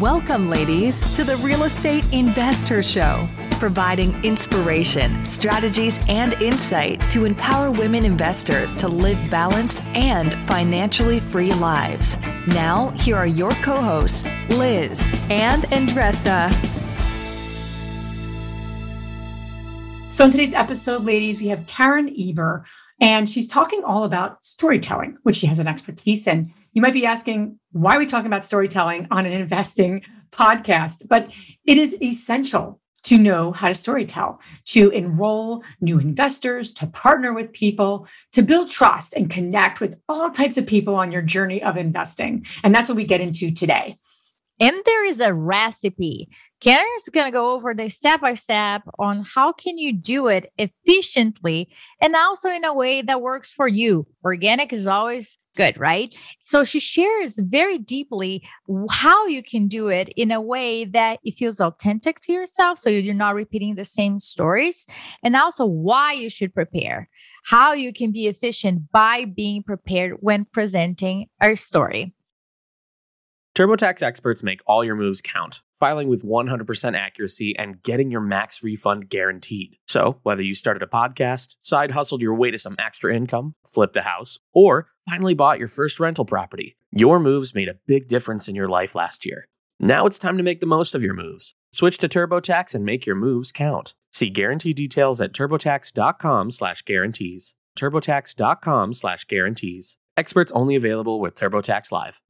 Welcome, ladies, to the Real Estate Investor Show, providing inspiration, strategies, and insight to empower women investors to live balanced and financially free lives. Now, here are your co hosts, Liz and Andresa. So, in today's episode, ladies, we have Karen Eber, and she's talking all about storytelling, which she has an expertise in. You might be asking, why are we talking about storytelling on an investing podcast? But it is essential to know how to storytell, to enroll new investors, to partner with people, to build trust and connect with all types of people on your journey of investing. And that's what we get into today. And there is a recipe. Karen's going to go over the step by step on how can you do it efficiently and also in a way that works for you. Organic is always good, right? So she shares very deeply how you can do it in a way that it feels authentic to yourself. So you're not repeating the same stories, and also why you should prepare, how you can be efficient by being prepared when presenting a story. TurboTax experts make all your moves count, filing with 100% accuracy and getting your max refund guaranteed. So, whether you started a podcast, side hustled your way to some extra income, flipped a house, or finally bought your first rental property, your moves made a big difference in your life last year. Now it's time to make the most of your moves. Switch to TurboTax and make your moves count. See guarantee details at turbotax.com/guarantees. turbotax.com/guarantees. Experts only available with TurboTax Live.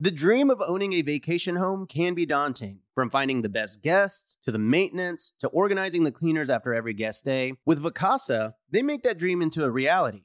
The dream of owning a vacation home can be daunting, from finding the best guests to the maintenance to organizing the cleaners after every guest day. With Vacasa, they make that dream into a reality.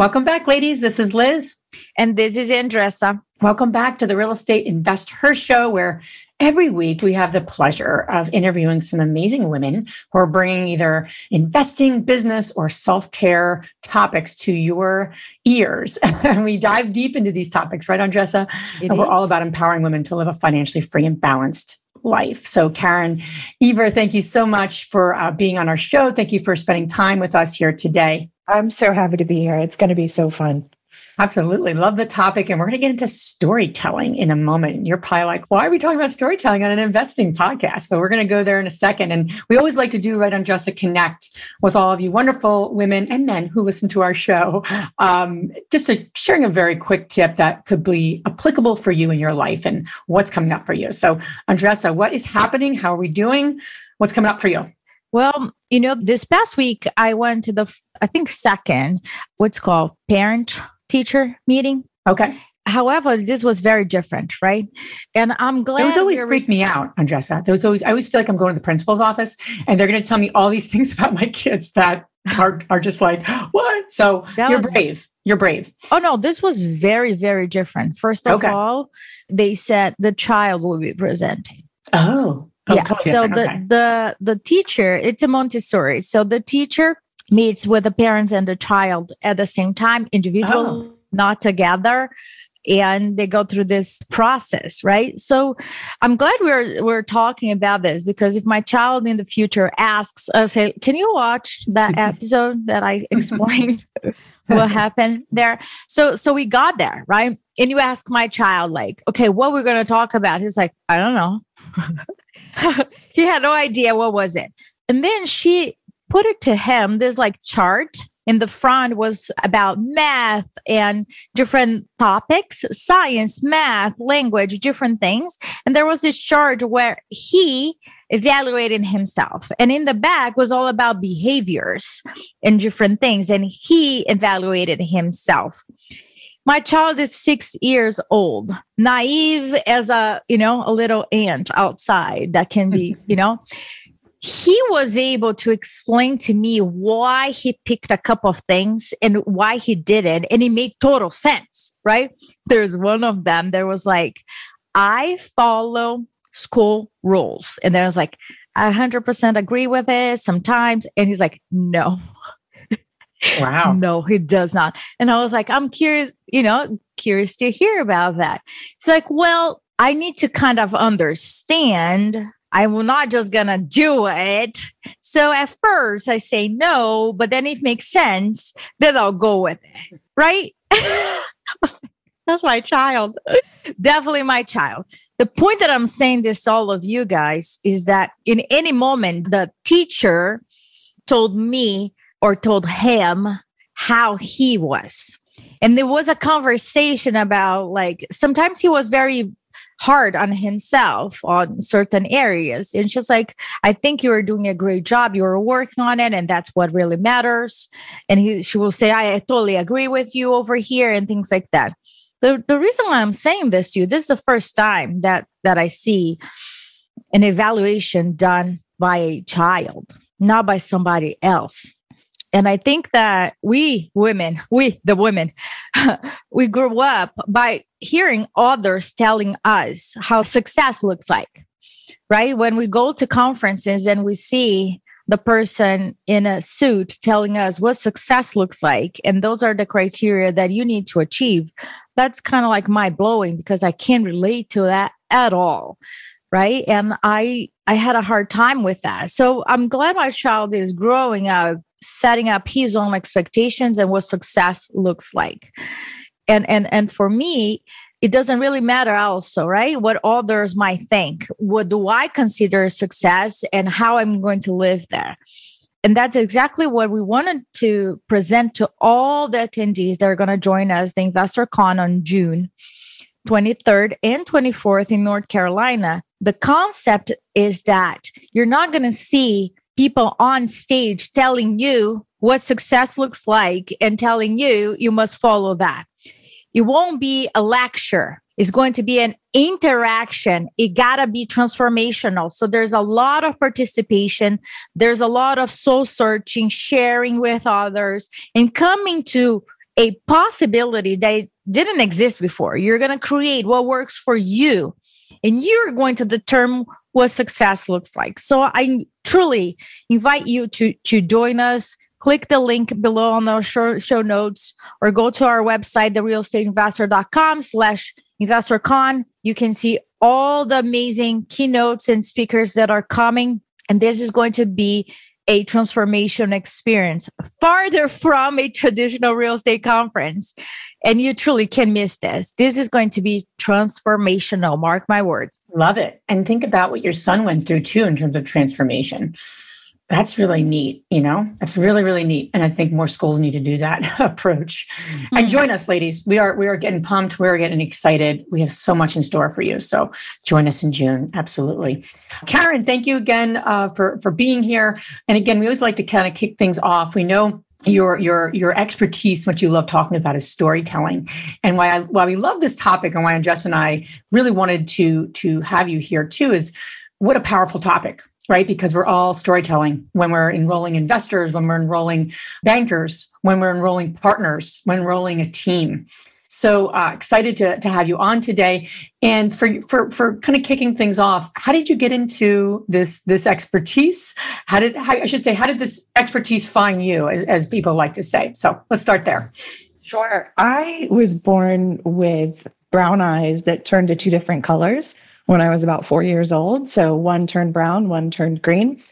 Welcome back, ladies. This is Liz. And this is Andresa. Welcome back to the Real Estate Invest Her Show, where every week we have the pleasure of interviewing some amazing women who are bringing either investing, business, or self care topics to your ears. and we dive deep into these topics, right, Andresa? It and is. we're all about empowering women to live a financially free and balanced life. So, Karen Eber, thank you so much for uh, being on our show. Thank you for spending time with us here today. I'm so happy to be here. It's going to be so fun. Absolutely. Love the topic. And we're going to get into storytelling in a moment. You're probably like, why are we talking about storytelling on an investing podcast? But we're going to go there in a second. And we always like to do right on Just to connect with all of you wonderful women and men who listen to our show. Um, just a, sharing a very quick tip that could be applicable for you in your life and what's coming up for you. So, Andresa, what is happening? How are we doing? What's coming up for you? Well, you know, this past week I went to the, I think, second, what's called parent teacher meeting. Okay. However, this was very different, right? And I'm glad. It was always freaked me out, Andresa. Was always, I always feel like I'm going to the principal's office and they're going to tell me all these things about my kids that are, are just like, what? So that you're was, brave. You're brave. Oh, no, this was very, very different. First of okay. all, they said the child will be presenting. Oh. Oh, yeah. so the okay. the the teacher, it's a Montessori. So the teacher meets with the parents and the child at the same time, individual, oh. not together. And they go through this process, right? So I'm glad we're we're talking about this because if my child in the future asks, uh, say, can you watch that episode that I explained what happened there? So so we got there, right? And you ask my child, like, okay, what we're gonna talk about? He's like, I don't know. he had no idea what was it. And then she put it to him. There's like chart in the front was about math and different topics, science, math, language, different things. And there was this chart where he evaluated himself. And in the back was all about behaviors and different things. And he evaluated himself my child is six years old naive as a you know a little ant outside that can be you know he was able to explain to me why he picked a couple of things and why he did it. And it made total sense, right? There's one of them, there was like, I follow school rules. And then I was like, I 100% agree with it sometimes. And he's like, no. Wow. no, he does not. And I was like, I'm curious, you know, curious to hear about that. It's like, well, I need to kind of understand I'm not just gonna do it. So at first I say no, but then it makes sense, then I'll go with it. Right? That's my child. Definitely my child. The point that I'm saying this all of you guys is that in any moment the teacher told me or told him how he was. And there was a conversation about like sometimes he was very hard on himself on certain areas. And she's like, I think you are doing a great job. You are working on it, and that's what really matters. And he, she will say, I, I totally agree with you over here, and things like that. The, the reason why I'm saying this to you, this is the first time that that I see an evaluation done by a child, not by somebody else. And I think that we women, we, the women, we grew up by hearing others telling us how success looks like, right? When we go to conferences and we see the person in a suit telling us what success looks like, and those are the criteria that you need to achieve, that's kind of like mind blowing because I can't relate to that at all right? And i i had a hard time with that. So i'm glad my child is growing up setting up his own expectations and what success looks like. And and and for me it doesn't really matter also right? What others might think. What do i consider success and how i'm going to live there? And that's exactly what we wanted to present to all the attendees that are going to join us the investor con on june 23rd and 24th in north carolina the concept is that you're not going to see people on stage telling you what success looks like and telling you you must follow that. It won't be a lecture. It's going to be an interaction. It got to be transformational. So there's a lot of participation. There's a lot of soul searching, sharing with others, and coming to a possibility that didn't exist before. You're going to create what works for you, and you're going to determine what success looks like. So I truly invite you to to join us. Click the link below on the show, show notes or go to our website, therealestateinvestor.com slash investorcon. You can see all the amazing keynotes and speakers that are coming. And this is going to be a transformation experience farther from a traditional real estate conference. And you truly can miss this. This is going to be transformational. Mark my words. Love it. And think about what your son went through too in terms of transformation. That's really neat, you know? That's really, really neat. And I think more schools need to do that approach. Mm-hmm. And join us, ladies. We are we are getting pumped. We're getting excited. We have so much in store for you. So join us in June. Absolutely. Karen, thank you again uh, for, for being here. And again, we always like to kind of kick things off. We know your your your expertise what you love talking about is storytelling and why I, why we love this topic and why Jess and I really wanted to to have you here too is what a powerful topic right because we're all storytelling when we're enrolling investors when we're enrolling bankers when we're enrolling partners when enrolling a team so uh, excited to, to have you on today. And for, for, for kind of kicking things off, how did you get into this, this expertise? How did, how, I should say, how did this expertise find you, as, as people like to say? So let's start there. Sure. I was born with brown eyes that turned to two different colors when I was about four years old. So one turned brown, one turned green.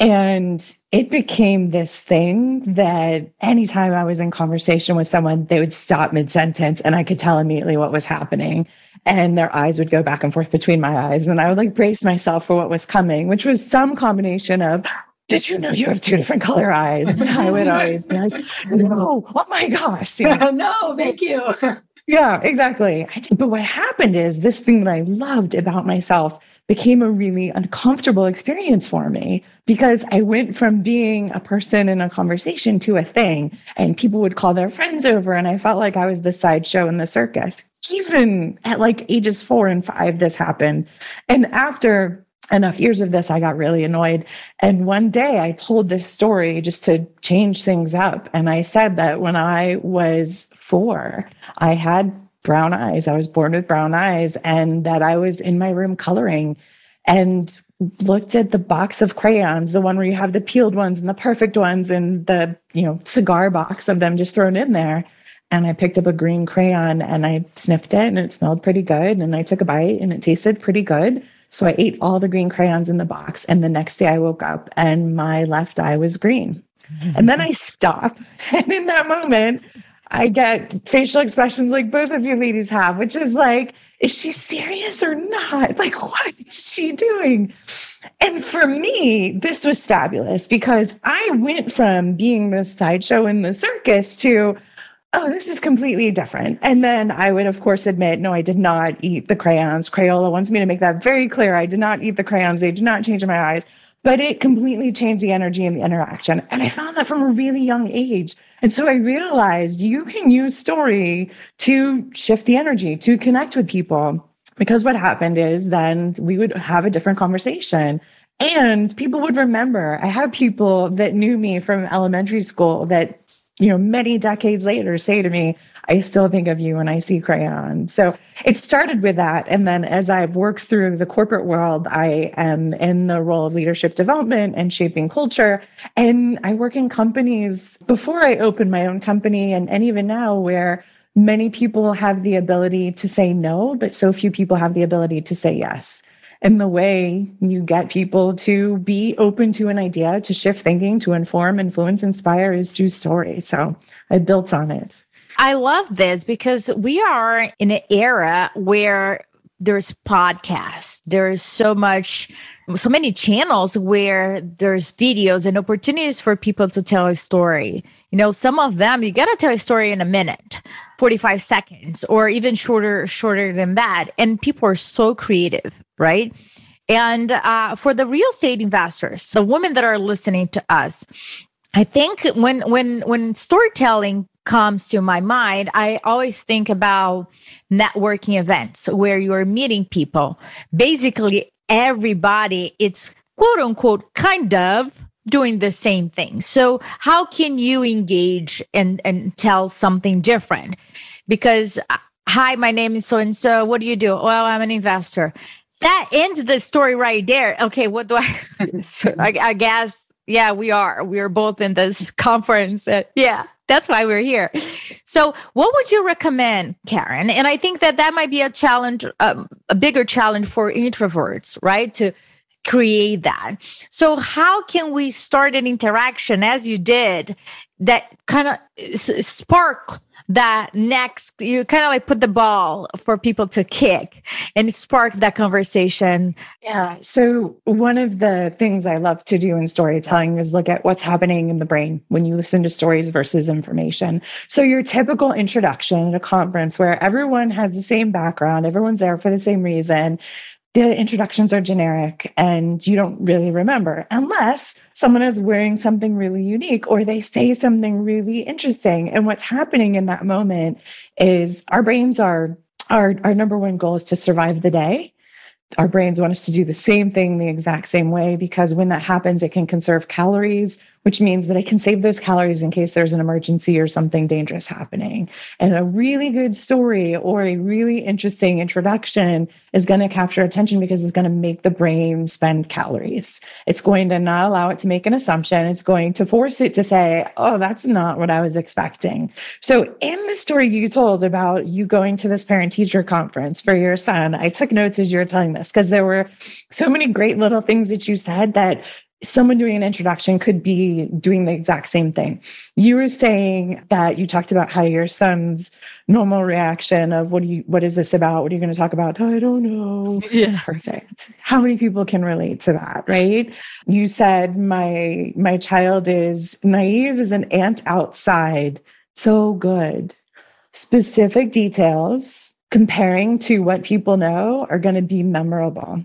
And it became this thing that anytime I was in conversation with someone, they would stop mid sentence and I could tell immediately what was happening. And their eyes would go back and forth between my eyes. And I would like brace myself for what was coming, which was some combination of, did you know you have two different color eyes? And I would always be like, no, oh my gosh. You know? no, thank you. Yeah, exactly. But what happened is this thing that I loved about myself became a really uncomfortable experience for me because I went from being a person in a conversation to a thing, and people would call their friends over, and I felt like I was the sideshow in the circus. Even at like ages four and five, this happened. And after enough years of this, I got really annoyed. And one day I told this story just to change things up. And I said that when I was four, I had brown eyes. I was born with brown eyes, and that I was in my room coloring and looked at the box of crayons, the one where you have the peeled ones and the perfect ones, and the you know cigar box of them just thrown in there. And I picked up a green crayon and I sniffed it, and it smelled pretty good. And I took a bite, and it tasted pretty good. So I ate all the green crayons in the box. And the next day I woke up and my left eye was green. And then I stop. And in that moment, I get facial expressions like both of you ladies have, which is like, is she serious or not? Like, what is she doing? And for me, this was fabulous because I went from being the sideshow in the circus to, oh, this is completely different. And then I would, of course, admit, no, I did not eat the crayons. Crayola wants me to make that very clear. I did not eat the crayons. They did not change my eyes, but it completely changed the energy and the interaction. And I found that from a really young age. And so I realized you can use story to shift the energy, to connect with people. Because what happened is then we would have a different conversation and people would remember. I have people that knew me from elementary school that you know, many decades later say to me, I still think of you when I see crayon. So it started with that. And then as I've worked through the corporate world, I am in the role of leadership development and shaping culture. And I work in companies before I opened my own company and, and even now where many people have the ability to say no, but so few people have the ability to say yes. And the way you get people to be open to an idea, to shift thinking, to inform, influence, inspire is through story. So I built on it. I love this because we are in an era where there's podcasts, there's so much so many channels where there's videos and opportunities for people to tell a story. You know, some of them you got to tell a story in a minute, 45 seconds or even shorter shorter than that and people are so creative, right? And uh, for the real estate investors, the women that are listening to us, I think when when when storytelling comes to my mind, I always think about networking events where you're meeting people. Basically, everybody, it's quote unquote kind of doing the same thing. So how can you engage and, and tell something different? Because uh, hi, my name is so and so. What do you do? Well, I'm an investor. That ends the story right there. Okay, what do I? so I, I, guess yeah, we are. We are both in this conference. Yeah, that's why we're here. So, what would you recommend, Karen? And I think that that might be a challenge, um, a bigger challenge for introverts, right? To create that. So, how can we start an interaction as you did that kind of spark that next you kind of like put the ball for people to kick and spark that conversation. Yeah so one of the things i love to do in storytelling is look at what's happening in the brain when you listen to stories versus information. So your typical introduction at a conference where everyone has the same background everyone's there for the same reason the introductions are generic and you don't really remember unless someone is wearing something really unique or they say something really interesting. And what's happening in that moment is our brains are our, our number one goal is to survive the day our brains want us to do the same thing the exact same way because when that happens, it can conserve calories, which means that I can save those calories in case there's an emergency or something dangerous happening. And a really good story or a really interesting introduction is going to capture attention because it's going to make the brain spend calories. It's going to not allow it to make an assumption. It's going to force it to say, oh, that's not what I was expecting. So, in the story you told about you going to this parent teacher conference for your son, I took notes as you were telling this because there were so many great little things that you said that someone doing an introduction could be doing the exact same thing. You were saying that you talked about how your son's normal reaction of what do you what is this about? What are you going to talk about? I don't know. Yeah. Perfect. How many people can relate to that, right? You said my my child is naive as an ant outside. So good. Specific details comparing to what people know are going to be memorable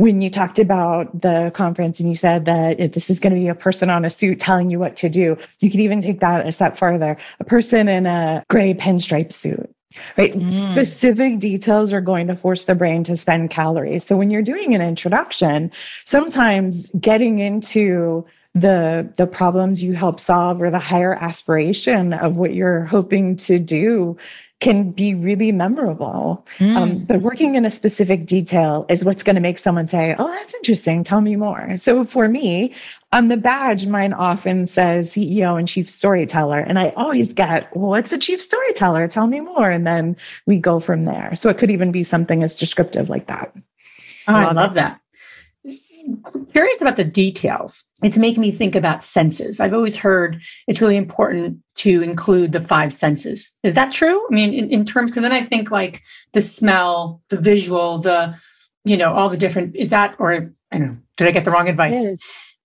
when you talked about the conference and you said that if this is going to be a person on a suit telling you what to do, you could even take that a step further. A person in a gray pinstripe suit right? Mm. Specific details are going to force the brain to spend calories. So when you're doing an introduction, sometimes getting into the the problems you help solve or the higher aspiration of what you're hoping to do can be really memorable. Um, mm. Um, but working in a specific detail is what's going to make someone say, Oh, that's interesting. Tell me more. So for me, on the badge, mine often says CEO and chief storyteller. And I always get, well, what's a chief storyteller? Tell me more. And then we go from there. So it could even be something as descriptive like that. Oh, I love that curious about the details. It's making me think about senses. I've always heard it's really important to include the five senses. Is that true? I mean, in, in terms, because then I think like the smell, the visual, the, you know, all the different, is that, or I don't know, did I get the wrong advice?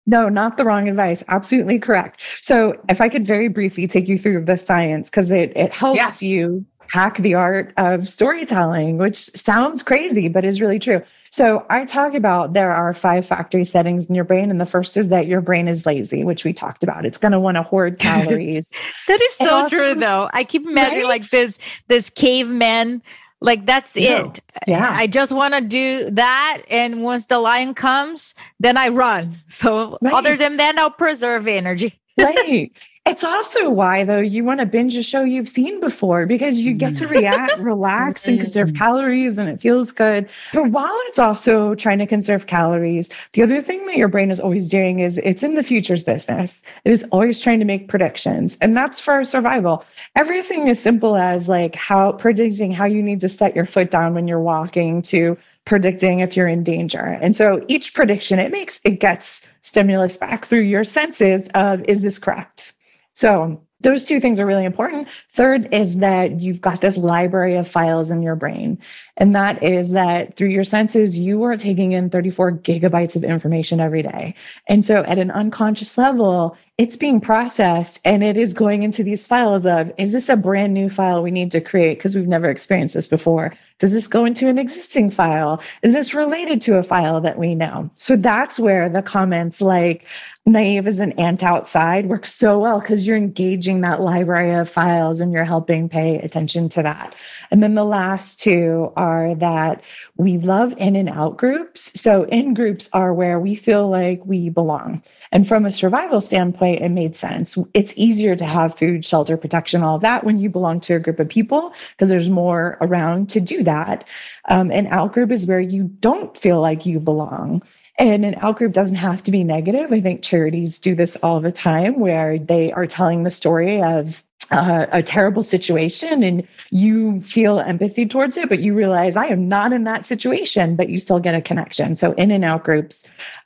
No, not the wrong advice. Absolutely correct. So if I could very briefly take you through the science, because it, it helps yes. you hack the art of storytelling, which sounds crazy, but is really true. So I talk about there are five factory settings in your brain. And the first is that your brain is lazy, which we talked about. It's going to want to hoard calories. that is so also, true though. I keep imagining right? like this, this caveman like that's yeah. it. Yeah. I just want to do that. And once the lion comes, then I run. So right. other than that, I'll preserve energy. right. It's also why, though, you want to binge a show you've seen before because you get to react, relax, and conserve mm-hmm. calories, and it feels good. But while it's also trying to conserve calories, the other thing that your brain is always doing is it's in the futures business. It is always trying to make predictions, and that's for survival. Everything as simple as like how predicting how you need to set your foot down when you're walking to predicting if you're in danger. And so each prediction it makes, it gets stimulus back through your senses of is this correct? So those two things are really important. Third is that you've got this library of files in your brain. And that is that through your senses, you are taking in 34 gigabytes of information every day. And so at an unconscious level, it's being processed and it is going into these files of is this a brand new file we need to create? Because we've never experienced this before. Does this go into an existing file? Is this related to a file that we know? So that's where the comments like naive as an ant outside works so well because you're engaging that library of files and you're helping pay attention to that. And then the last two are that we love in and out groups. So in groups are where we feel like we belong and from a survival standpoint, it made sense. It's easier to have food, shelter, protection, all that when you belong to a group of people because there's more around to do that. Um, an outgroup is where you don't feel like you belong. And an outgroup doesn't have to be negative. I think charities do this all the time where they are telling the story of a terrible situation and you feel empathy towards it, but you realize I am not in that situation, but you still get a connection. So in and out groups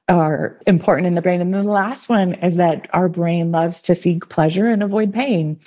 are important in the brain. And then the last one is that our brain loves to seek pleasure and avoid pain.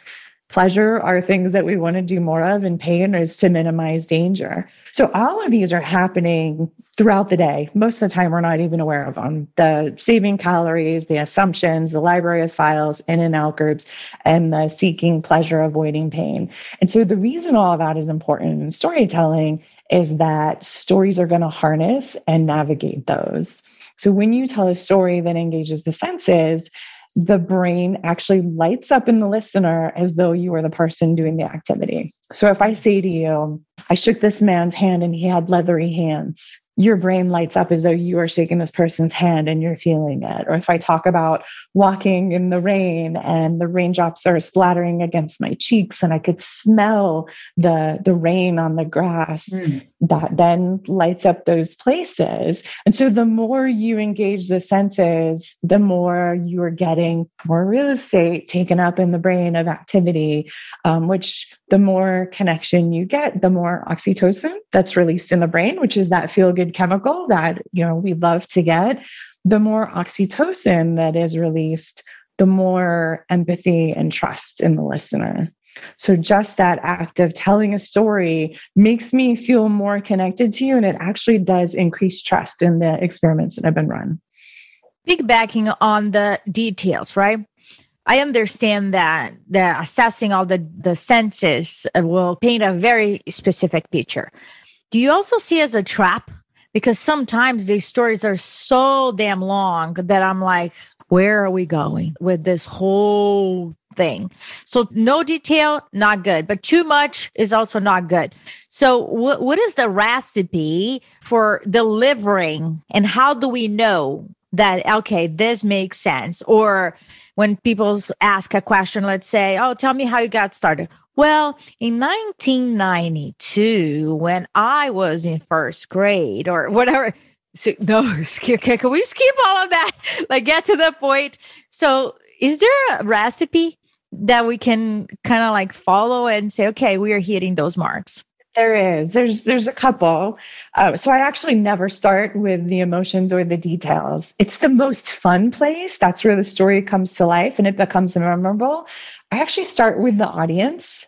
Pleasure are things that we want to do more of, and pain is to minimize danger. So, all of these are happening throughout the day. Most of the time, we're not even aware of them. The saving calories, the assumptions, the library of files, in and out groups, and the seeking pleasure, avoiding pain. And so, the reason all of that is important in storytelling is that stories are going to harness and navigate those. So, when you tell a story that engages the senses, the brain actually lights up in the listener as though you were the person doing the activity. So if I say to you, I shook this man's hand and he had leathery hands, your brain lights up as though you are shaking this person's hand and you're feeling it. Or if I talk about walking in the rain and the raindrops are splattering against my cheeks and I could smell the, the rain on the grass, mm. that then lights up those places. And so the more you engage the senses, the more you are getting more real estate taken up in the brain of activity, um, which the more connection you get, the more oxytocin that's released in the brain, which is that feel good chemical that, you know, we love to get. The more oxytocin that is released, the more empathy and trust in the listener. So, just that act of telling a story makes me feel more connected to you, and it actually does increase trust in the experiments that have been run. Big backing on the details, right? I understand that the assessing all the, the senses will paint a very specific picture. Do you also see as a trap? Because sometimes these stories are so damn long that I'm like, where are we going with this whole thing? So no detail, not good, but too much is also not good. So wh- what is the recipe for delivering and how do we know that okay this makes sense. Or when people ask a question let's say oh tell me how you got started. Well in 1992 when i was in first grade or whatever so, no can we skip all of that? Like get to the point. So is there a recipe that we can kind of like follow and say okay we are hitting those marks there is. There's there's a couple. Uh, so I actually never start with the emotions or the details. It's the most fun place. That's where the story comes to life and it becomes memorable. I actually start with the audience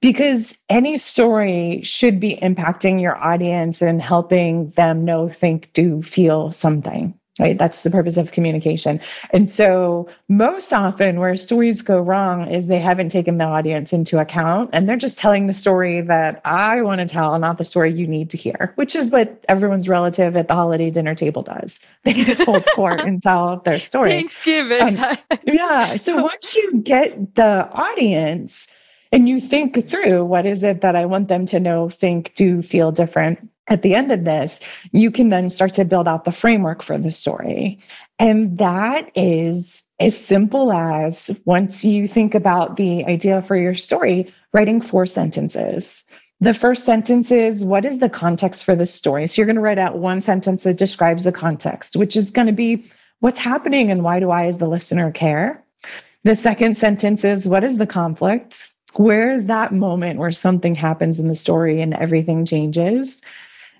because any story should be impacting your audience and helping them know, think, do, feel something right? That's the purpose of communication. And so most often where stories go wrong is they haven't taken the audience into account and they're just telling the story that i want to tell not the story you need to hear which is what everyone's relative at the holiday dinner table does. They just hold court and tell their story. Thanksgiving. Um, yeah. So once you get the audience and you think through what is it that i want them to know think do feel different at the end of this, you can then start to build out the framework for the story. And that is as simple as once you think about the idea for your story, writing four sentences. The first sentence is what is the context for the story? So you're going to write out one sentence that describes the context, which is going to be what's happening and why do I, as the listener, care? The second sentence is what is the conflict? Where is that moment where something happens in the story and everything changes?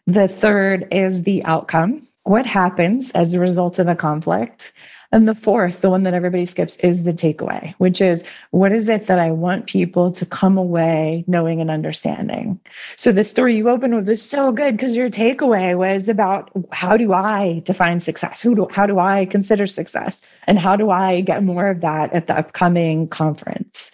The third is the outcome. What happens as a result of the conflict? And the fourth, the one that everybody skips, is the takeaway, which is what is it that I want people to come away knowing and understanding? So the story you opened with was so good because your takeaway was about how do I define success? Who do, how do I consider success? And how do I get more of that at the upcoming conference?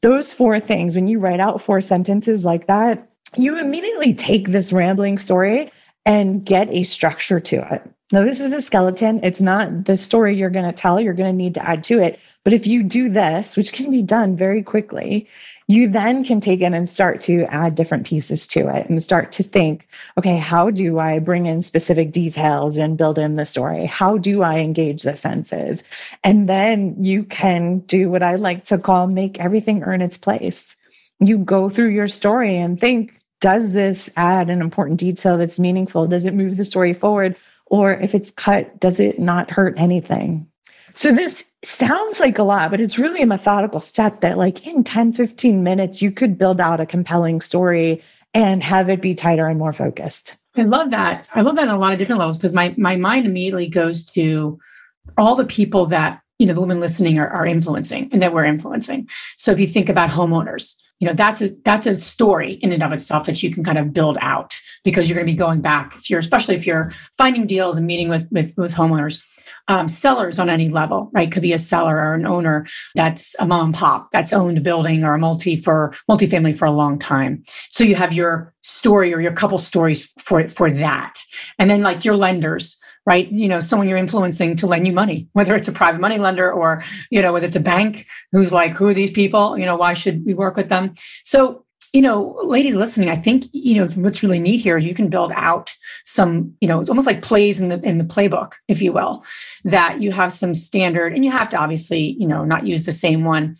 Those four things, when you write out four sentences like that, you immediately take this rambling story and get a structure to it. Now, this is a skeleton. It's not the story you're going to tell. You're going to need to add to it. But if you do this, which can be done very quickly, you then can take it and start to add different pieces to it and start to think, okay, how do I bring in specific details and build in the story? How do I engage the senses? And then you can do what I like to call make everything earn its place. You go through your story and think, does this add an important detail that's meaningful? Does it move the story forward? Or if it's cut, does it not hurt anything? So this sounds like a lot, but it's really a methodical step that, like, in 10, 15 minutes, you could build out a compelling story and have it be tighter and more focused. I love that. I love that on a lot of different levels because my my mind immediately goes to all the people that you know the women listening are, are influencing and that we're influencing. So if you think about homeowners, you know that's a that's a story in and of itself that you can kind of build out because you're going to be going back if you're especially if you're finding deals and meeting with with, with homeowners um, sellers on any level, right? Could be a seller or an owner that's a mom and pop that's owned a building or a multi for multifamily for a long time. So you have your story or your couple stories for for that, and then like your lenders, right? You know, someone you're influencing to lend you money, whether it's a private money lender or, you know, whether it's a bank who's like, who are these people? You know, why should we work with them? So, you know, ladies listening, I think, you know, what's really neat here is you can build out some, you know, it's almost like plays in the in the playbook, if you will, that you have some standard and you have to obviously, you know, not use the same one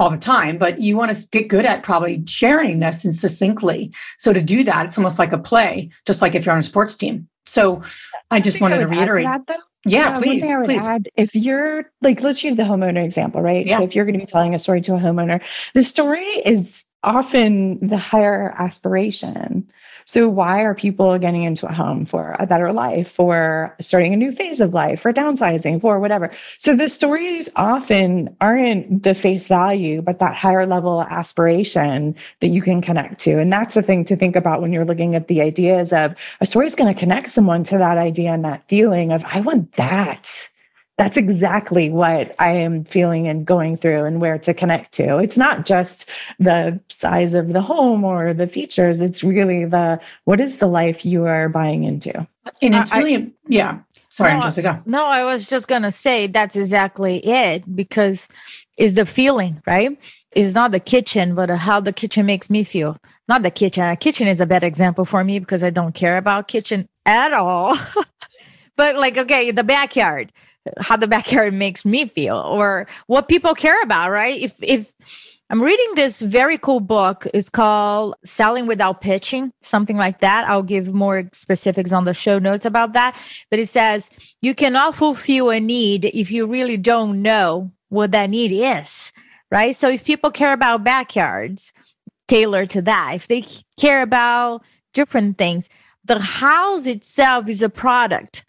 all the time, but you want to get good at probably sharing this and succinctly. So to do that, it's almost like a play, just like if you're on a sports team. So I just I wanted I to reiterate. To that, yeah, yeah, please. One thing I would please. add, if you're like, let's use the homeowner example, right? Yeah. So if you're going to be telling a story to a homeowner, the story is often the higher aspiration. So, why are people getting into a home for a better life, for starting a new phase of life, for downsizing, for whatever? So, the stories often aren't the face value, but that higher level aspiration that you can connect to. And that's the thing to think about when you're looking at the ideas of a story is going to connect someone to that idea and that feeling of, I want that that's exactly what I am feeling and going through and where to connect to. It's not just the size of the home or the features, it's really the what is the life you are buying into. And it's really, I, yeah. Sorry, no, Jessica. No, I was just gonna say that's exactly it because it's the feeling, right? It's not the kitchen, but how the kitchen makes me feel. Not the kitchen. A kitchen is a bad example for me because I don't care about kitchen at all. but like, okay, the backyard, how the backyard makes me feel, or what people care about, right? If if I'm reading this very cool book. It's called Selling Without Pitching, something like that. I'll give more specifics on the show notes about that. But it says you cannot fulfill a need if you really don't know what that need is, right? So if people care about backyards, tailor to that. If they care about different things, the house itself is a product.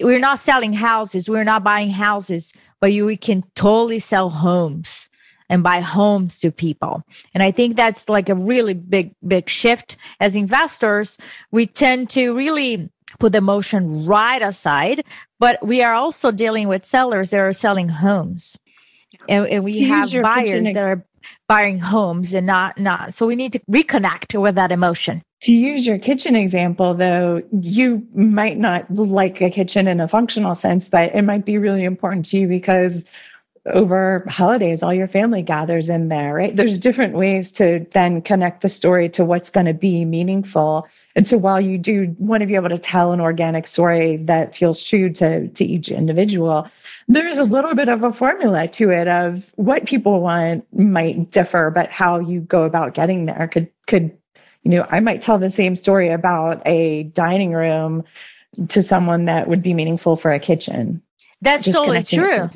We're not selling houses, we're not buying houses, but you, we can totally sell homes and buy homes to people. And I think that's like a really big, big shift. As investors, we tend to really put the emotion right aside, but we are also dealing with sellers that are selling homes. And, and we to have buyers that are buying homes and not not so we need to reconnect with that emotion to use your kitchen example though you might not like a kitchen in a functional sense but it might be really important to you because over holidays, all your family gathers in there, right? There's different ways to then connect the story to what's going to be meaningful. And so while you do want to be able to tell an organic story that feels true to, to each individual, there's a little bit of a formula to it of what people want might differ, but how you go about getting there could could, you know, I might tell the same story about a dining room to someone that would be meaningful for a kitchen. That's totally true.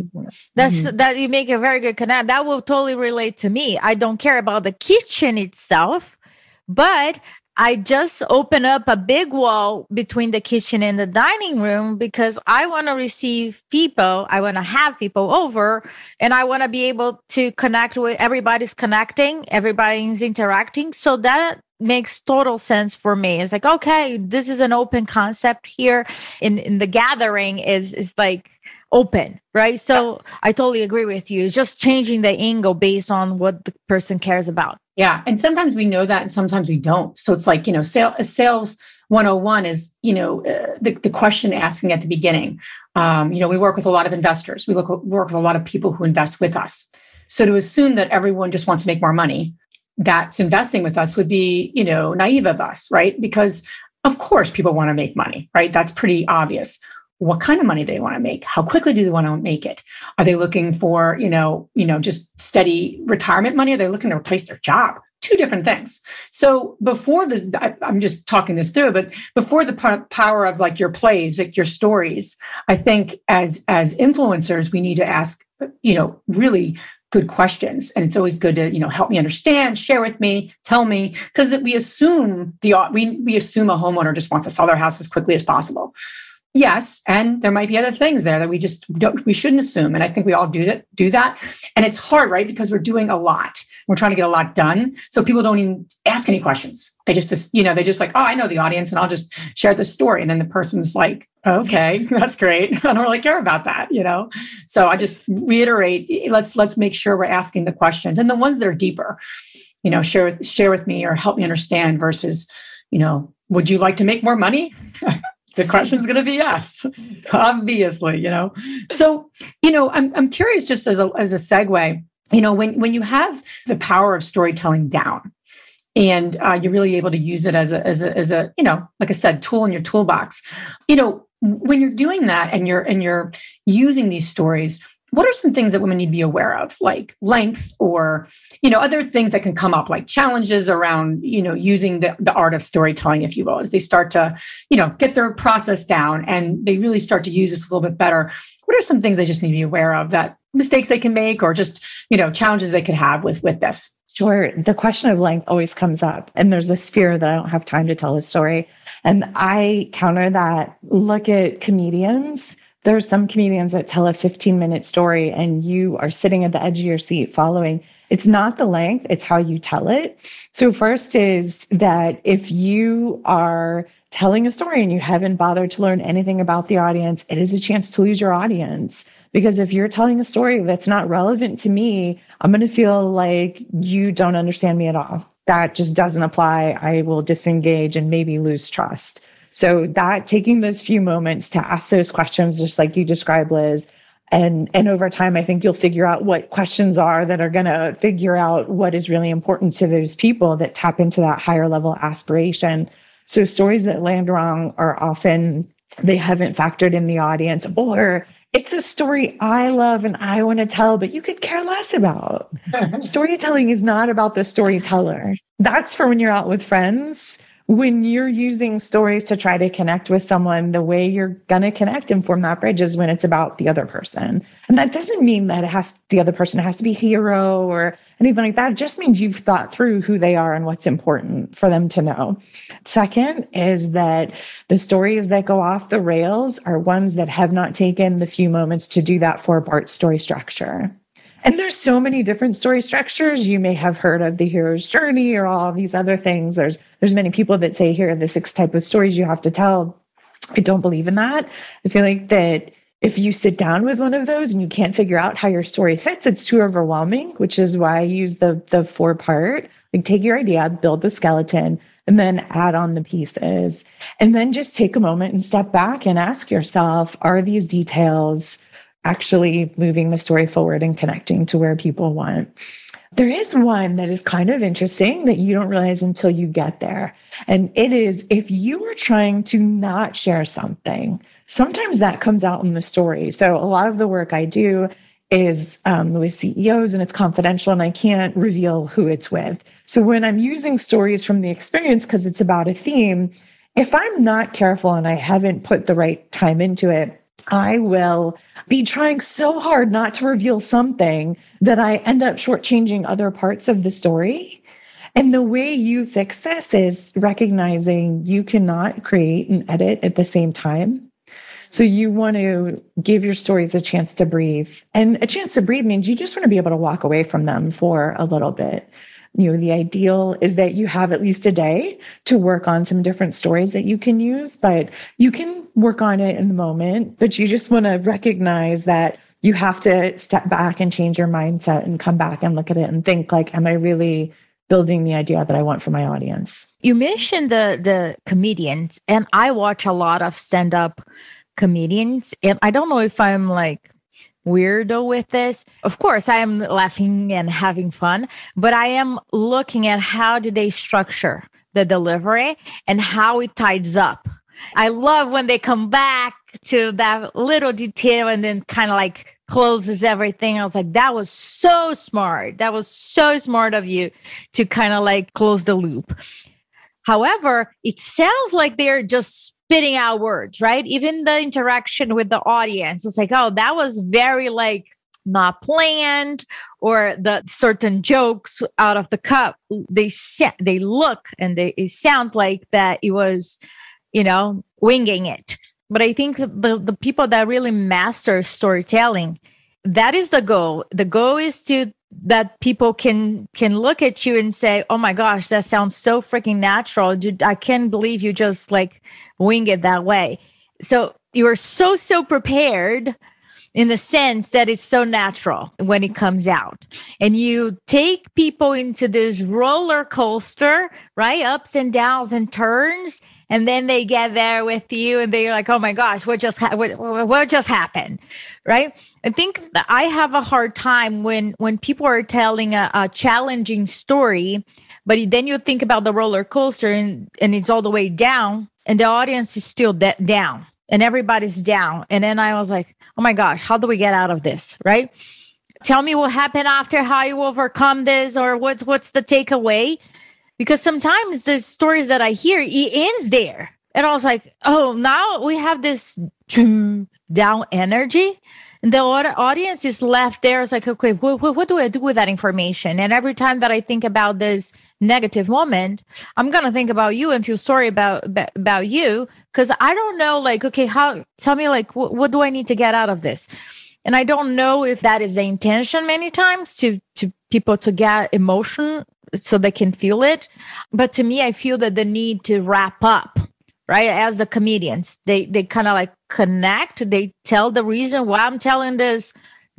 That's mm-hmm. that you make a very good connect. That will totally relate to me. I don't care about the kitchen itself, but I just open up a big wall between the kitchen and the dining room because I want to receive people. I want to have people over and I want to be able to connect with everybody's connecting, everybody's interacting. So that makes total sense for me. It's like, okay, this is an open concept here. In in the gathering is is like open, right? So yeah. I totally agree with you. It's just changing the angle based on what the person cares about. Yeah. And sometimes we know that and sometimes we don't. So it's like, you know, sale, sales 101 is, you know, uh, the, the question asking at the beginning. Um, you know, we work with a lot of investors. We look work with a lot of people who invest with us. So to assume that everyone just wants to make more money that's investing with us would be, you know, naive of us, right? Because of course people want to make money, right? That's pretty obvious. What kind of money they want to make? How quickly do they want to make it? Are they looking for you know you know just steady retirement money? Are they looking to replace their job? Two different things. So before the I, am just talking this through but before the power of like your plays like your stories i think as as influencers we need to ask you know really good questions. And it's always good to you know help me understand share with me tell me because we assume the we, we assume a homeowner just wants to sell their house as quickly as possible Yes, and there might be other things there that we just don't we shouldn't assume. And I think we all do that do that. And it's hard, right? Because we're doing a lot. We're trying to get a lot done. So people don't even ask any questions. They just, you know, they just like, oh, I know the audience and I'll just share the story. And then the person's like, okay, that's great. I don't really care about that, you know. So I just reiterate, eh, let's let's make sure we're asking the questions and the ones that are deeper, you know, share share with me or help me understand versus, you know, would you like to make more money? the question's going to be yes obviously you know? So you know i'm, I'm curious just as a, as a segue you know when when you have the power of storytelling down and uh, you're really able to use it as a as a as a you know like i said tool in your toolbox you know when you're doing that and you're and you're using these stories what are some things that women need to be aware of like length or you know other things that can come up like challenges around you know using the, the art of storytelling if you will as they start to you know get their process down and they really start to use this a little bit better what are some things they just need to be aware of that mistakes they can make or just you know challenges they could have with with this Sure. The question of length always comes up. And there's this fear that I don't have time to tell a story. And I counter that. Look at comedians there are some comedians that tell a 15 minute story and you are sitting at the edge of your seat following. It's not the length, it's how you tell it. So, first is that if you are telling a story and you haven't bothered to learn anything about the audience, it is a chance to lose your audience. Because if you're telling a story that's not relevant to me, I'm going to feel like you don't understand me at all. That just doesn't apply. I will disengage and maybe lose trust. So that taking those few moments to ask those questions, just like you described, Liz, and and over time i think you'll figure out what questions are that are going to figure out what is really important to those people that tap into that higher level aspiration so stories that land wrong are often they haven't factored in the audience or it's a story I love and I want to tell, but you could care less about. Storytelling is not about the storyteller. That's for when you're out with friends when you're using stories to try to connect with someone, the way you're going to connect and form that bridge is when it's about the other person. And that doesn't mean that it has the other person has to be hero or anything like that. It just means you've thought through who they are and what's important for them to know. Second is that the stories that go off the rails are ones that have not taken the few moments to do that four part story structure. And there's so many different story structures. You may have heard of the hero's journey or all these other things. There's there's many people that say here are the six type of stories you have to tell. I don't believe in that. I feel like that if you sit down with one of those and you can't figure out how your story fits, it's too overwhelming, which is why I use the the four part. Like take your idea, build the skeleton, and then add on the pieces. And then just take a moment and step back and ask yourself, are these details actually moving the story forward and connecting to where people want. There is one that is kind of interesting that you don't realize until you get there. And it is if you are trying to not share something, sometimes that comes out in the story. So a lot of the work I do is um, with CEOs and it's confidential and I can't reveal who it's with. So when I'm using stories from the experience because it's about a theme, if I'm not careful and I haven't put the right time into it, I will be trying so hard not to reveal something that I end up shortchanging other parts of the story. And the way you fix this is recognizing you cannot create and edit at the same time. So you want to give your stories a chance to breathe. And a chance to breathe means you just want to be able to walk away from them for a little bit you know the ideal is that you have at least a day to work on some different stories that you can use but you can work on it in the moment but you just want to recognize that you have to step back and change your mindset and come back and look at it and think like am i really building the idea that i want for my audience? You mentioned the the comedians and i watch a lot of stand up comedians and i don't know if i'm like weirdo with this. Of course, I am laughing and having fun, but I am looking at how do they structure the delivery and how it ties up. I love when they come back to that little detail and then kind of like closes everything. I was like, that was so smart. That was so smart of you to kind of like close the loop. However, it sounds like they're just spitting out words, right? Even the interaction with the audience, it's like, oh, that was very like not planned, or the certain jokes out of the cup. They they look and they it sounds like that it was, you know, winging it. But I think the the people that really master storytelling, that is the goal. The goal is to that people can can look at you and say oh my gosh that sounds so freaking natural i can't believe you just like wing it that way. So you are so, so prepared in the sense that it's so natural when it comes out. And you take people into this roller coaster, right? Ups and downs and turns. And then they get there with you and they're like, oh my gosh, what just, ha- what, what just happened? Right. I think that I have a hard time when, when people are telling a, a challenging story, but then you think about the roller coaster and, and it's all the way down and the audience is still de- down and everybody's down. And then I was like, oh my gosh, how do we get out of this? Right? Tell me what happened after, how you overcome this, or what's what's the takeaway? Because sometimes the stories that I hear, it ends there. And I was like, oh, now we have this down energy. And the audience is left there. It's like, okay, what, what do I do with that information? And every time that I think about this negative moment i'm going to think about you and feel sorry about about you because i don't know like okay how tell me like wh- what do i need to get out of this? And i don't know if that is the intention many times to to people to get emotion so they can feel it but to me i feel that the need to wrap up right as the comedians they they kind of like connect they tell the reason why i'm telling this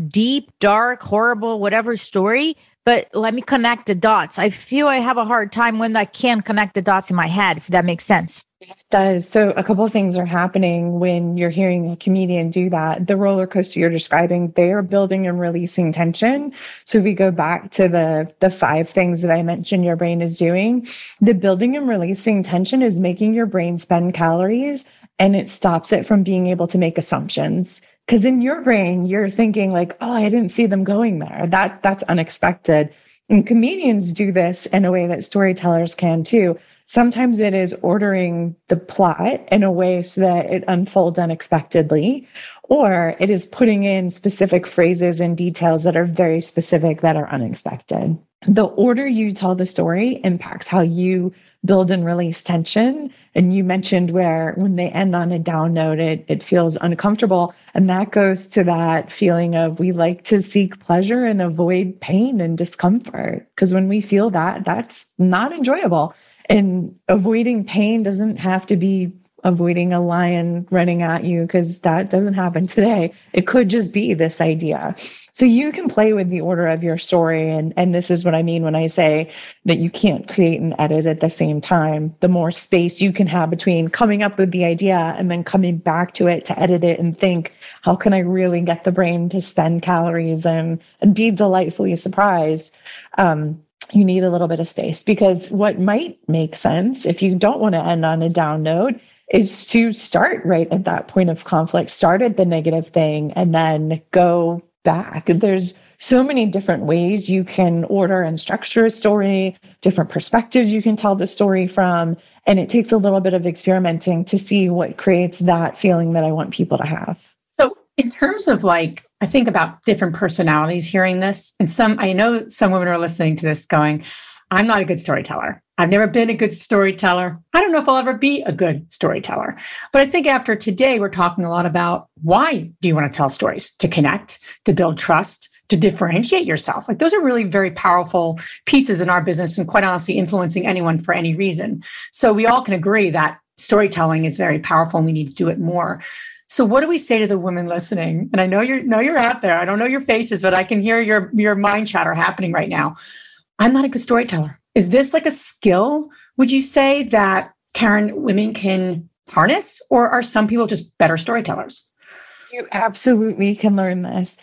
deep dark horrible whatever story but let me connect the dots. I feel I have a hard time when I can't connect the dots in my head, if that makes sense. It does. So a couple of things are happening when you're hearing a comedian do that. The roller coaster you're describing, they are building and releasing tension. So if we go back to the the five things that I mentioned your brain is doing, the building and releasing tension is making your brain spend calories and it stops it from being able to make assumptions. Because in your brain, you're thinking like, oh, I didn't see them going there. That that's unexpected. And comedians do this in a way that storytellers can too Sometimes it is ordering the plot in a way so that it unfolds unexpectedly, or it is putting in specific phrases and details that are very specific that are unexpected. The order you tell the story impacts how you build and release tension. And you mentioned where when they end on a down note, it, it feels uncomfortable. And that goes to that feeling of we like to seek pleasure and avoid pain and discomfort. Because when we feel that, that's not enjoyable. And avoiding pain doesn't have to be avoiding a lion running at you because that doesn't happen today. It could just be this idea. So you can play with the order of your story. And, and this is what I mean when I say that you can't create and edit at the same time. The more space you can have between coming up with the idea and then coming back to it to edit it and think, how can I really get the brain to spend calories and, and be delightfully surprised? Um, you need a little bit of space because what might make sense if you don't want to end on a down note is to start right at that point of conflict, start at the negative thing, and then go back. There's so many different ways you can order and structure a story, different perspectives you can tell the story from. And it takes a little bit of experimenting to see what creates that feeling that I want people to have. So, in terms of like I think about different personalities hearing this. And some, I know some women are listening to this going, I'm not a good storyteller. I've never been a good storyteller. I don't know if I'll ever be a good storyteller. But I think after today, we're talking a lot about why do you want to tell stories? To connect, to build trust, to differentiate yourself. Like those are really very powerful pieces in our business and quite honestly, influencing anyone for any reason. So we all can agree that storytelling is very powerful and we need to do it more. So what do we say to the women listening? And I know you're know you're out there. I don't know your faces, but I can hear your your mind chatter happening right now. I'm not a good storyteller. Is this like a skill? Would you say that Karen women can harness or are some people just better storytellers? You absolutely can learn this.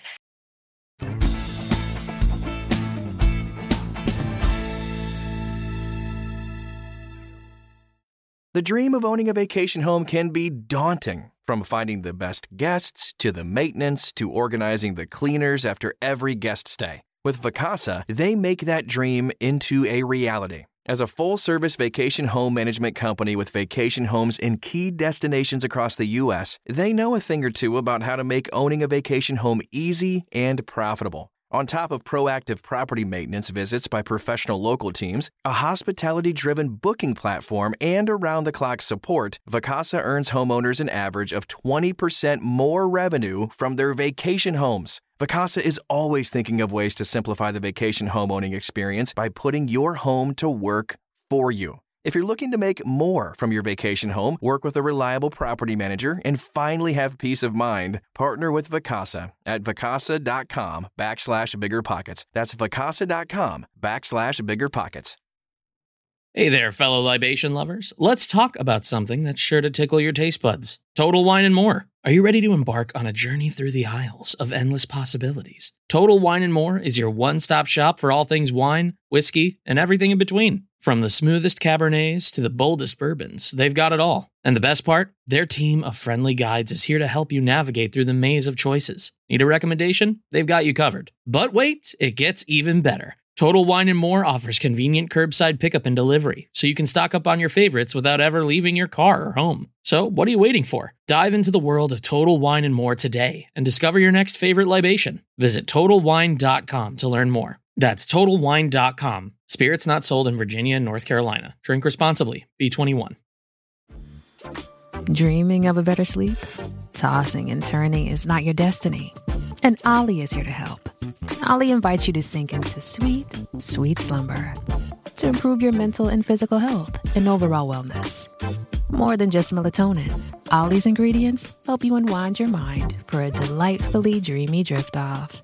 The dream of owning a vacation home can be daunting. From finding the best guests to the maintenance to organizing the cleaners after every guest stay. With Vacasa, they make that dream into a reality. As a full service vacation home management company with vacation homes in key destinations across the U.S., they know a thing or two about how to make owning a vacation home easy and profitable. On top of proactive property maintenance visits by professional local teams, a hospitality driven booking platform, and around the clock support, Vacasa earns homeowners an average of 20% more revenue from their vacation homes. Vacasa is always thinking of ways to simplify the vacation homeowning experience by putting your home to work for you. If you're looking to make more from your vacation home, work with a reliable property manager, and finally have peace of mind, partner with Vacasa at vacasa.com backslash bigger pockets. That's vacasa.com backslash bigger pockets. Hey there, fellow libation lovers. Let's talk about something that's sure to tickle your taste buds Total Wine and More. Are you ready to embark on a journey through the aisles of endless possibilities? Total Wine and More is your one stop shop for all things wine, whiskey, and everything in between. From the smoothest Cabernets to the boldest bourbons, they've got it all. And the best part? Their team of friendly guides is here to help you navigate through the maze of choices. Need a recommendation? They've got you covered. But wait, it gets even better. Total Wine and More offers convenient curbside pickup and delivery, so you can stock up on your favorites without ever leaving your car or home. So, what are you waiting for? Dive into the world of Total Wine and More today and discover your next favorite libation. Visit TotalWine.com to learn more. That's TotalWine.com. Spirits not sold in Virginia and North Carolina. Drink responsibly. B21. Dreaming of a better sleep? Tossing and turning is not your destiny. And Olly is here to help. Olly invites you to sink into sweet, sweet slumber to improve your mental and physical health and overall wellness. More than just melatonin, Olly's ingredients help you unwind your mind for a delightfully dreamy drift off.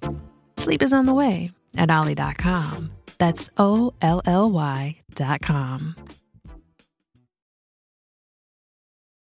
Sleep is on the way at Olly.com. That's O L L Y dot com.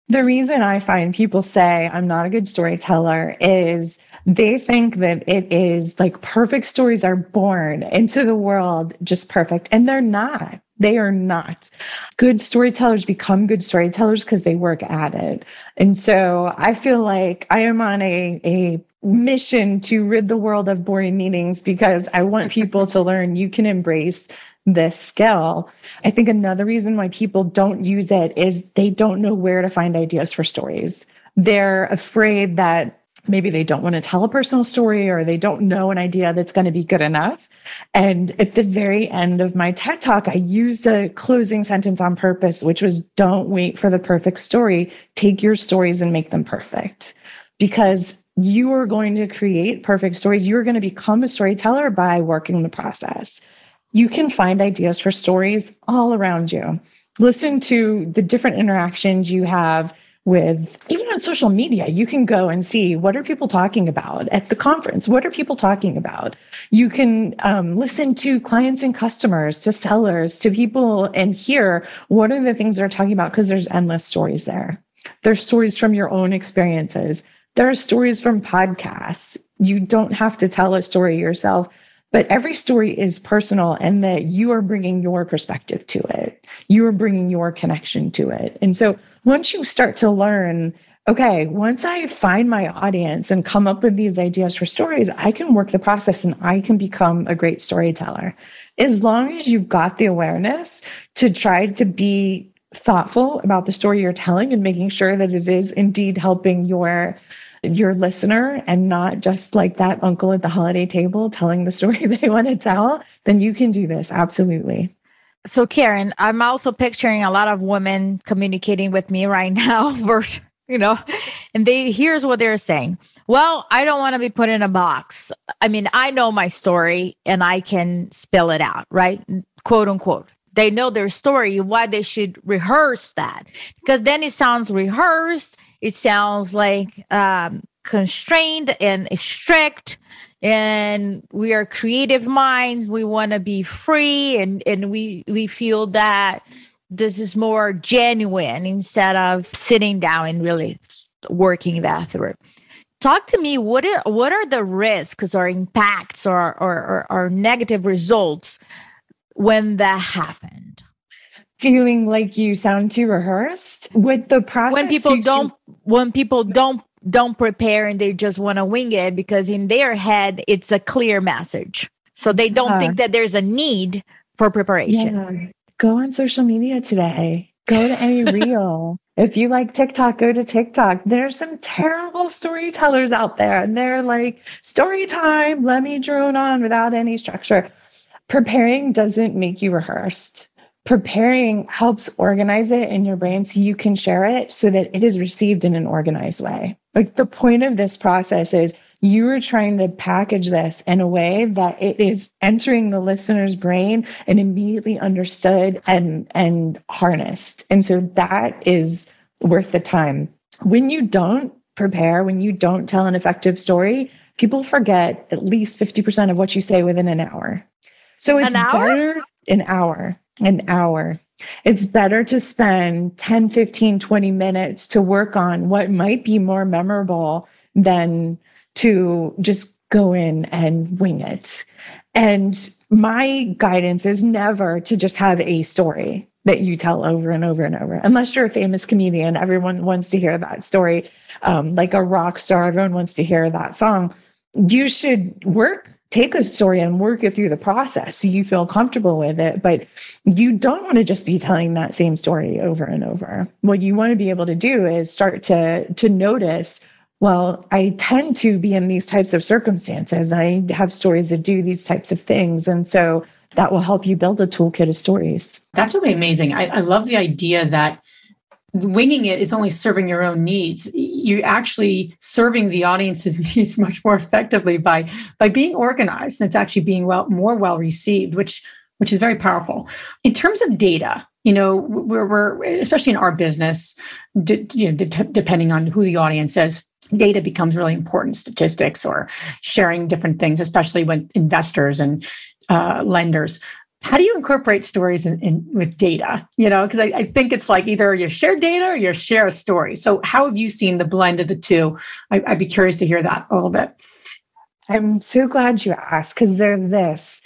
The reason I find people say I'm not a good storyteller is they think that it is like perfect stories are born into the world just perfect, and they're not. They are not. Good storytellers become good storytellers because they work at it. And so I feel like I am on a, a mission to rid the world of boring meetings because I want people to learn you can embrace this skill. I think another reason why people don't use it is they don't know where to find ideas for stories. They're afraid that maybe they don't want to tell a personal story or they don't know an idea that's going to be good enough. And at the very end of my TED talk, I used a closing sentence on purpose, which was don't wait for the perfect story. Take your stories and make them perfect. Because you are going to create perfect stories. You're going to become a storyteller by working the process. You can find ideas for stories all around you. Listen to the different interactions you have with even on social media you can go and see what are people talking about at the conference what are people talking about you can um, listen to clients and customers to sellers to people and hear what are the things they're talking about because there's endless stories there there's stories from your own experiences there are stories from podcasts. You don't have to tell a story yourself but every story is personal and that you are bringing your perspective to it. You are bringing your connection to it. And so once you start to learn okay once i find my audience and come up with these ideas for stories i can work the process and i can become a great storyteller. As long as you've got the awareness to try to be thoughtful about the story you're telling and making sure that it is indeed helping your your listener and not just like that uncle at the holiday table telling the story they want to tell, then you can do this. Absolutely. So, Karen, I'm also picturing a lot of women communicating with me right now, for, you know, and they here's what they're saying. Well, I don't want to be put in a box. I mean, I know my story and I can spill it out, right? Quote unquote. They know their story, why they should rehearse that. Because then it sounds rehearsed it sounds like um, constrained and strict and we are creative minds we want to be free and and we we feel that this is more genuine instead of sitting down and really working that through talk to me what are what are the risks or impacts or or, or, or negative results when that happened? Feeling like you sound too rehearsed? With the process when people don't when people don't don't prepare and they just want to wing it because in their head it's a clear message. So they don't think uh-huh. that there's a need for preparation. Yeah. go on social media today. Go to any reel. If you like tiktok go to tiktok. There's some terrible storytellers out there and they're like story time. Let me drone on without any structure preparing doesn't make you rehearsed preparing helps organize it in your brain so you can share it so that it is received in an organized way. Like the point of this process is you are trying to package this in a way that it is entering the listener's brain and immediately understood and and harnessed. And so that is worth the time. When you don't prepare, when you don't tell an effective story, people forget at least 50% of what you say within an hour. So it's an hour? better an hour an hour. It's better to spend 10, 15, 20 minutes to work on what might be more memorable than to just go in and wing it. And my guidance is never to just have a story that you tell over and over and over. Unless you're a famous comedian, everyone wants to hear that story. Um, like a rock star, everyone wants to hear that song. You should work take a story and work it through the process so you feel comfortable with it. But you don't want to just be telling that same story over and over. What you want to be able to do is start to to notice well, I tend to be in these types of circumstances. I have stories that do these types of things. And so that will help you build a toolkit of stories. That's really amazing. I, I love the idea that winging it is only serving your own needs. You're actually serving the audience's needs much more effectively by by being organized and it's actually being well more well received which which is very powerful. In terms of data you know we're, we're especially in our business d- you know, d- depending on who the audience is data becomes really important statistics or sharing different things especially when investors and uh, lenders how do you incorporate stories in, in with data? You know, because I, I, think it's like either you share data or you share a story. So how have you seen the blend of the two? I, I'd be curious to hear that a little bit. I'm so glad you asked because there's this,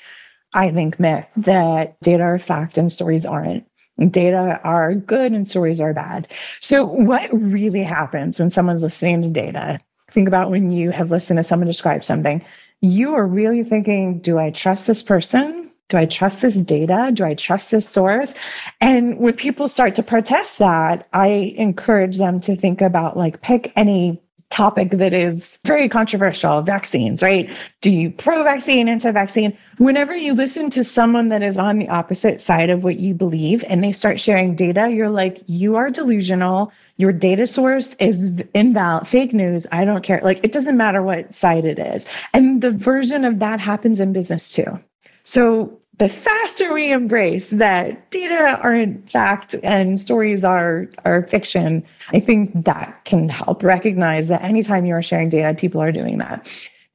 I think, myth that data are fact and stories aren't. Data are good and stories are bad. So, what really happens when someone's listening to data? Think about when you have listened to someone describe something. You are really thinking, do I trust this person? Do I trust this data? Do I trust this source? And when people start to protest that, I encourage them to think about like pick any topic that is very controversial vaccines, right? Do you pro vaccine, anti vaccine? Whenever you listen to someone that is on the opposite side of what you believe and they start sharing data, you're like, you are delusional. Your data source is invalid, fake news. I don't care. Like, it doesn't matter what side it is. And the version of that happens in business too. So the faster we embrace that data are in fact and stories are are fiction, I think that can help recognize that anytime you are sharing data, people are doing that.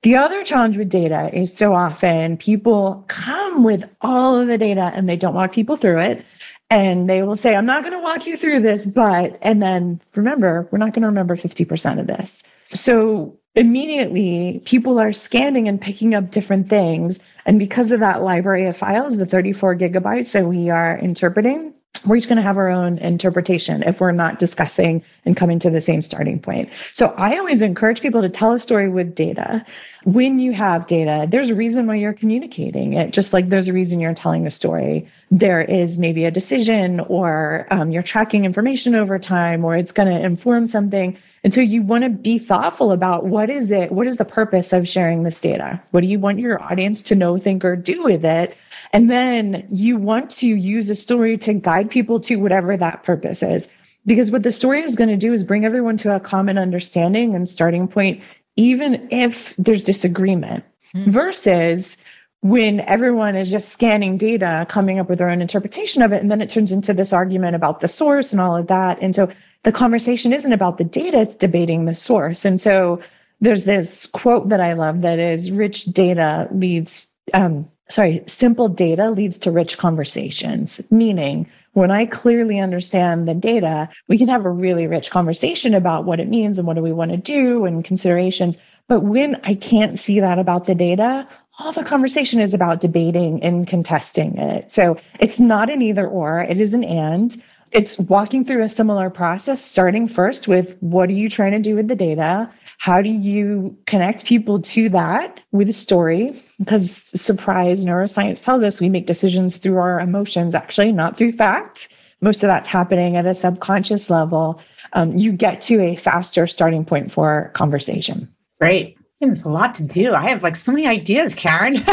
The other challenge with data is so often people come with all of the data and they don't walk people through it. And they will say, I'm not going to walk you through this, but, and then remember, we're not going to remember 50% of this. So immediately people are scanning and picking up different things. And because of that library of files, the 34 gigabytes that we are interpreting, we're each going to have our own interpretation if we're not discussing and coming to the same starting point. So I always encourage people to tell a story with data. When you have data, there's a reason why you're communicating it, just like there's a reason you're telling a story. There is maybe a decision, or um, you're tracking information over time, or it's going to inform something. And so you want to be thoughtful about what is it? What is the purpose of sharing this data? What do you want your audience to know, think, or do with it? And then you want to use a story to guide people to whatever that purpose is. Because what the story is going to do is bring everyone to a common understanding and starting point, even if there's disagreement, mm-hmm. versus when everyone is just scanning data, coming up with their own interpretation of it. And then it turns into this argument about the source and all of that. And so the conversation isn't about the data, it's debating the source. And so there's this quote that I love that is rich data leads, um, sorry, simple data leads to rich conversations, meaning when I clearly understand the data, we can have a really rich conversation about what it means and what do we want to do and considerations. But when I can't see that about the data, all the conversation is about debating and contesting it. So it's not an either or, it is an and it's walking through a similar process, starting first with what are you trying to do with the data? How do you connect people to that with a story? Because surprise, neuroscience tells us we make decisions through our emotions, actually, not through fact. Most of that's happening at a subconscious level. Um, you get to a faster starting point for conversation. Great. There's a lot to do. I have like so many ideas, Karen.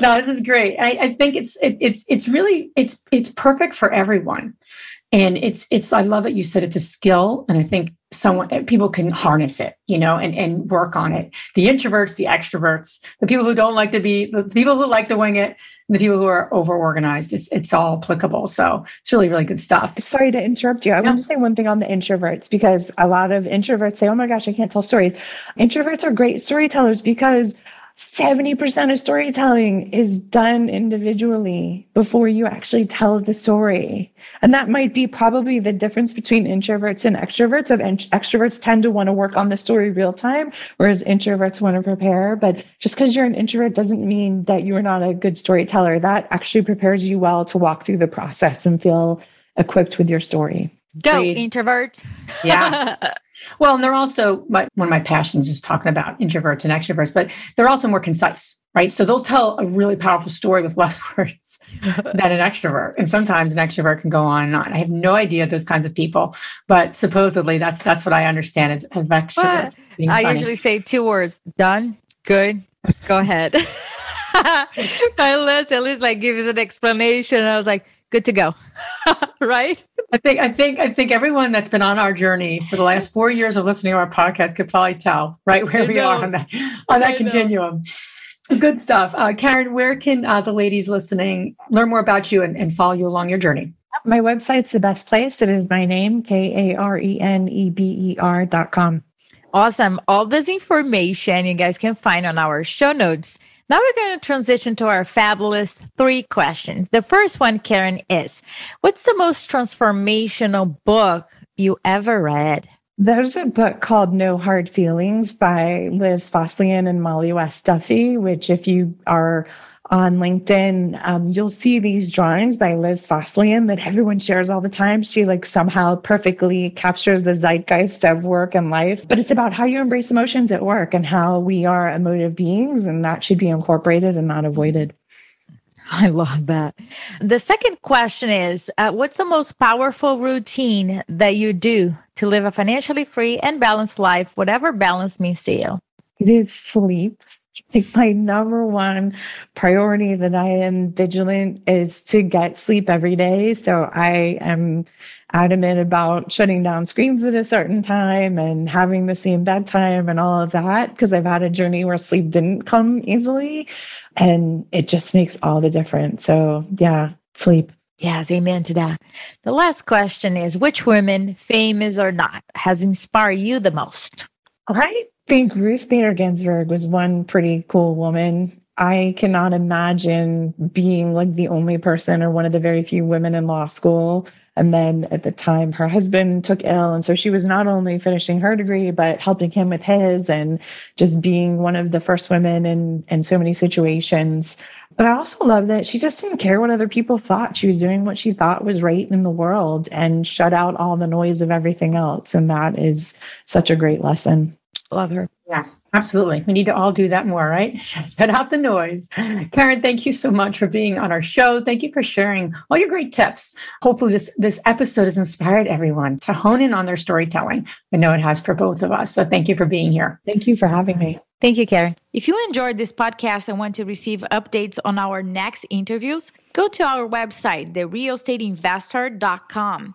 no, this is great. I, I think it's it, it's it's really it's it's perfect for everyone, and it's it's. I love that you said it's a skill, and I think someone eh, people can harness it, you know, and and work on it. The introverts, the extroverts, the people who don't like to be, the people who like to wing it, the people who are over organized. It's it's all applicable. So it's really really good stuff. Sorry to interrupt you. I want to say one thing on the introverts because a lot of introverts say, "Oh my gosh, I can't tell stories." Introverts are great storytellers because 70% of storytelling is done individually before you actually tell the story. And that might be probably the difference between introverts and extroverts. Of extroverts tend to want to work on the story real time, whereas introverts want to prepare. But just because you're an introvert doesn't mean that you're not a good storyteller. That actually prepares you well to walk through the process and feel equipped with your story. Go, introvert. Yes. Well, and they're also my, one of my passions is talking about introverts and extroverts, but they're also more concise, right? So they'll tell a really powerful story with less words than an extrovert, and sometimes an extrovert can go on and on. I have no idea those kinds of people, but supposedly that's that's what I understand as, as extroverts. I usually say two words: done, good, go ahead. my list at least like gives an explanation. I was like, good to go, right? I think I think I think everyone that's been on our journey for the last four years of listening to our podcast could probably tell right where I we know. are on that on that I continuum. Know. Good stuff, uh, Karen. Where can uh, the ladies listening learn more about you and, and follow you along your journey? My website's the best place. It is my name, K A R E N E B E R dot com. Awesome. All this information you guys can find on our show notes. Now we're going to transition to our fabulous three questions. The first one, Karen, is What's the most transformational book you ever read? There's a book called No Hard Feelings by Liz Fosslien and Molly West Duffy, which, if you are on LinkedIn, um, you'll see these drawings by Liz Fosslien that everyone shares all the time. She like somehow perfectly captures the zeitgeist of work and life. But it's about how you embrace emotions at work and how we are emotive beings, and that should be incorporated and not avoided. I love that. The second question is uh, What's the most powerful routine that you do to live a financially free and balanced life, whatever balance means to you? It is sleep. Like my number one priority that I am vigilant is to get sleep every day. So I am adamant about shutting down screens at a certain time and having the same bedtime and all of that because I've had a journey where sleep didn't come easily and it just makes all the difference. So, yeah, sleep. Yes, amen to that. The last question is which woman, famous or not, has inspired you the most? I think Ruth Bader Ginsburg was one pretty cool woman. I cannot imagine being like the only person or one of the very few women in law school and then at the time, her husband took ill. And so she was not only finishing her degree, but helping him with his and just being one of the first women in, in so many situations. But I also love that she just didn't care what other people thought. She was doing what she thought was right in the world and shut out all the noise of everything else. And that is such a great lesson. Love her. Yeah. Absolutely. We need to all do that more, right? Shut out the noise. Karen, thank you so much for being on our show. Thank you for sharing all your great tips. Hopefully this this episode has inspired everyone to hone in on their storytelling. I know it has for both of us. So thank you for being here. Thank you for having me. Thank you, Karen. If you enjoyed this podcast and want to receive updates on our next interviews, go to our website, therealestateinvesther.com.